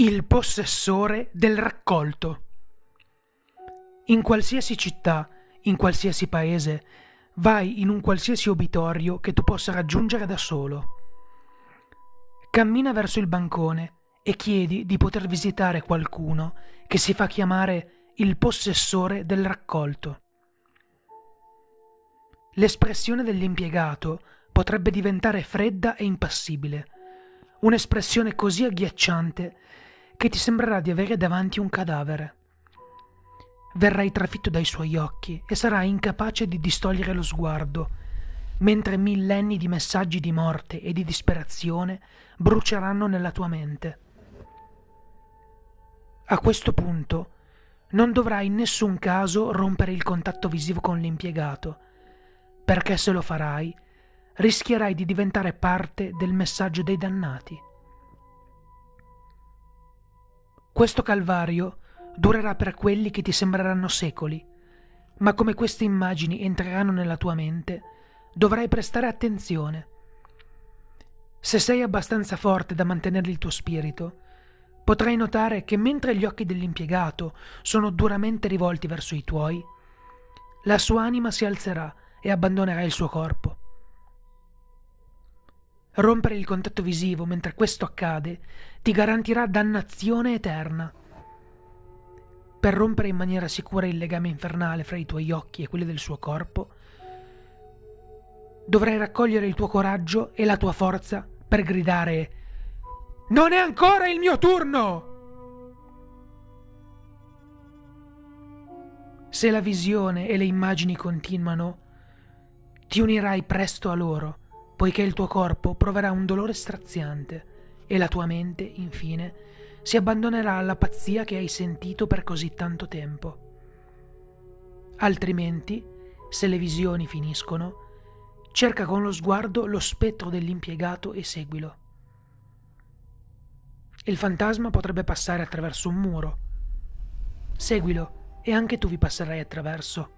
Il possessore del raccolto. In qualsiasi città, in qualsiasi paese, vai in un qualsiasi obitorio che tu possa raggiungere da solo. Cammina verso il bancone e chiedi di poter visitare qualcuno che si fa chiamare il possessore del raccolto. L'espressione dell'impiegato potrebbe diventare fredda e impassibile, un'espressione così agghiacciante che ti sembrerà di avere davanti un cadavere. Verrai trafitto dai suoi occhi e sarai incapace di distogliere lo sguardo, mentre millenni di messaggi di morte e di disperazione bruceranno nella tua mente. A questo punto non dovrai in nessun caso rompere il contatto visivo con l'impiegato, perché se lo farai rischierai di diventare parte del messaggio dei dannati. Questo calvario durerà per quelli che ti sembreranno secoli, ma come queste immagini entreranno nella tua mente, dovrai prestare attenzione. Se sei abbastanza forte da mantenere il tuo spirito, potrai notare che mentre gli occhi dell'impiegato sono duramente rivolti verso i tuoi, la sua anima si alzerà e abbandonerà il suo corpo. Rompere il contatto visivo mentre questo accade ti garantirà dannazione eterna. Per rompere in maniera sicura il legame infernale fra i tuoi occhi e quelli del suo corpo, dovrai raccogliere il tuo coraggio e la tua forza per gridare Non è ancora il mio turno! Se la visione e le immagini continuano, ti unirai presto a loro poiché il tuo corpo proverà un dolore straziante e la tua mente, infine, si abbandonerà alla pazzia che hai sentito per così tanto tempo. Altrimenti, se le visioni finiscono, cerca con lo sguardo lo spettro dell'impiegato e seguilo. Il fantasma potrebbe passare attraverso un muro. Seguilo e anche tu vi passerai attraverso.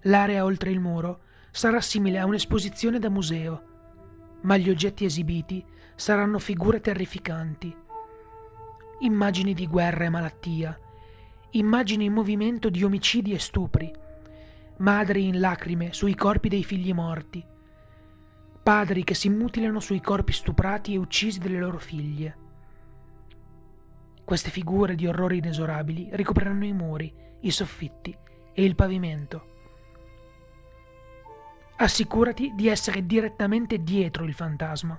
L'area oltre il muro sarà simile a un'esposizione da museo, ma gli oggetti esibiti saranno figure terrificanti. Immagini di guerra e malattia, immagini in movimento di omicidi e stupri, madri in lacrime sui corpi dei figli morti, padri che si mutilano sui corpi stuprati e uccisi delle loro figlie. Queste figure di orrori inesorabili ricopriranno i muri, i soffitti e il pavimento. Assicurati di essere direttamente dietro il fantasma.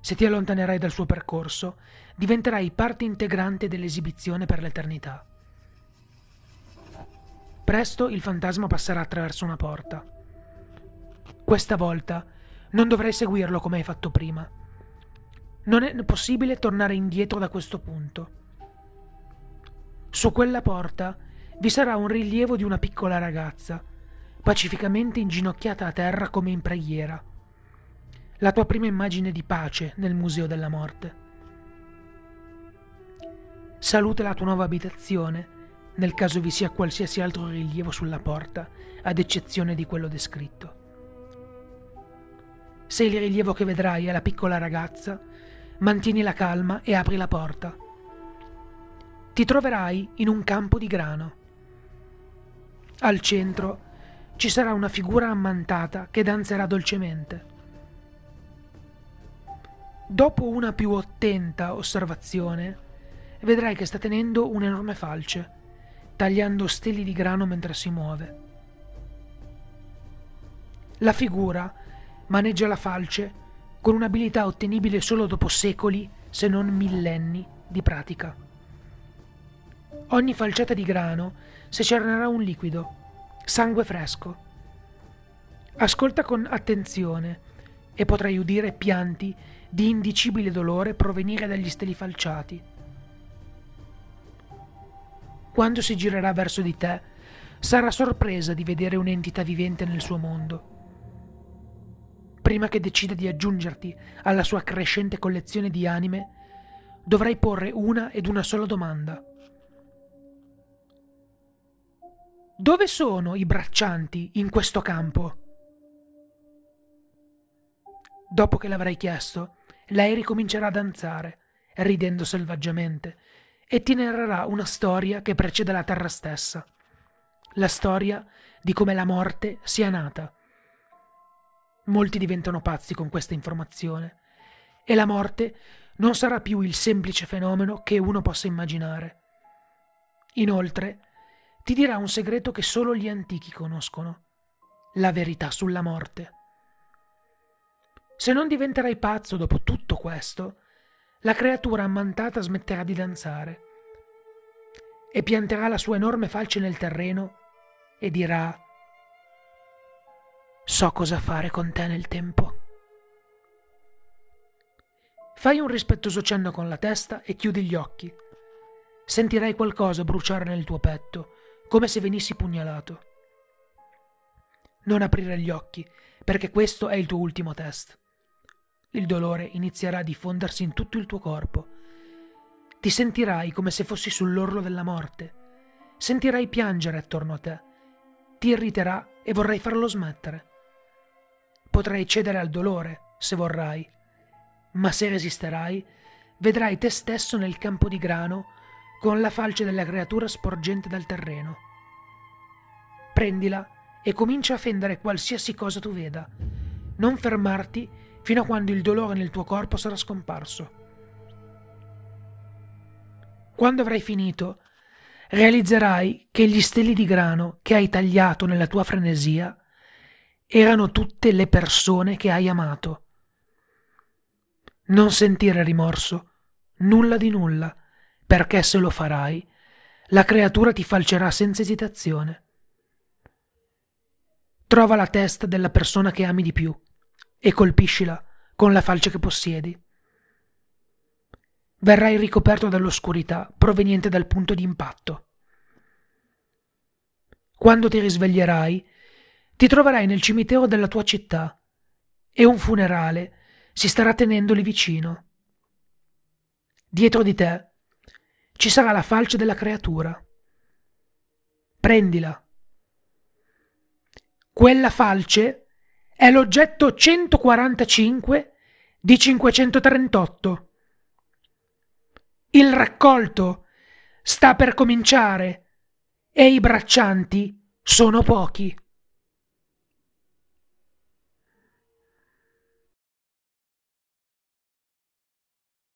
Se ti allontanerai dal suo percorso, diventerai parte integrante dell'esibizione per l'eternità. Presto il fantasma passerà attraverso una porta. Questa volta non dovrai seguirlo come hai fatto prima. Non è possibile tornare indietro da questo punto. Su quella porta vi sarà un rilievo di una piccola ragazza pacificamente inginocchiata a terra come in preghiera. La tua prima immagine di pace nel Museo della Morte. Saluta la tua nuova abitazione, nel caso vi sia qualsiasi altro rilievo sulla porta, ad eccezione di quello descritto. Se il rilievo che vedrai è la piccola ragazza, mantieni la calma e apri la porta. Ti troverai in un campo di grano. Al centro ci sarà una figura ammantata che danzerà dolcemente. Dopo una più attenta osservazione, vedrai che sta tenendo un'enorme falce, tagliando steli di grano mentre si muove. La figura maneggia la falce con un'abilità ottenibile solo dopo secoli, se non millenni, di pratica. Ogni falciata di grano secernerà un liquido sangue fresco. Ascolta con attenzione e potrai udire pianti di indicibile dolore provenire dagli steli falciati. Quando si girerà verso di te, sarà sorpresa di vedere un'entità vivente nel suo mondo. Prima che decida di aggiungerti alla sua crescente collezione di anime, dovrai porre una ed una sola domanda. Dove sono i braccianti in questo campo? Dopo che l'avrai chiesto, lei ricomincerà a danzare ridendo selvaggiamente, e ti narrerà una storia che precede la terra stessa, la storia di come la morte sia nata. Molti diventano pazzi con questa informazione, e la morte non sarà più il semplice fenomeno che uno possa immaginare. Inoltre, ti dirà un segreto che solo gli antichi conoscono, la verità sulla morte. Se non diventerai pazzo dopo tutto questo, la creatura ammantata smetterà di danzare e pianterà la sua enorme falce nel terreno e dirà So cosa fare con te nel tempo. Fai un rispettoso cenno con la testa e chiudi gli occhi. Sentirai qualcosa bruciare nel tuo petto, come se venissi pugnalato. Non aprire gli occhi, perché questo è il tuo ultimo test. Il dolore inizierà a diffondersi in tutto il tuo corpo. Ti sentirai come se fossi sull'orlo della morte. Sentirai piangere attorno a te. Ti irriterà e vorrai farlo smettere. Potrai cedere al dolore, se vorrai, ma se resisterai, vedrai te stesso nel campo di grano con la falce della creatura sporgente dal terreno. Prendila e comincia a fendere qualsiasi cosa tu veda. Non fermarti fino a quando il dolore nel tuo corpo sarà scomparso. Quando avrai finito, realizzerai che gli steli di grano che hai tagliato nella tua frenesia erano tutte le persone che hai amato. Non sentire rimorso, nulla di nulla, perché se lo farai, la creatura ti falcerà senza esitazione. Trova la testa della persona che ami di più e colpiscila con la falce che possiedi. Verrai ricoperto dall'oscurità proveniente dal punto di impatto. Quando ti risveglierai, ti troverai nel cimitero della tua città e un funerale si starà tenendo lì vicino. Dietro di te ci sarà la falce della creatura. Prendila. Quella falce è l'oggetto 145 di 538. Il raccolto sta per cominciare e i braccianti sono pochi.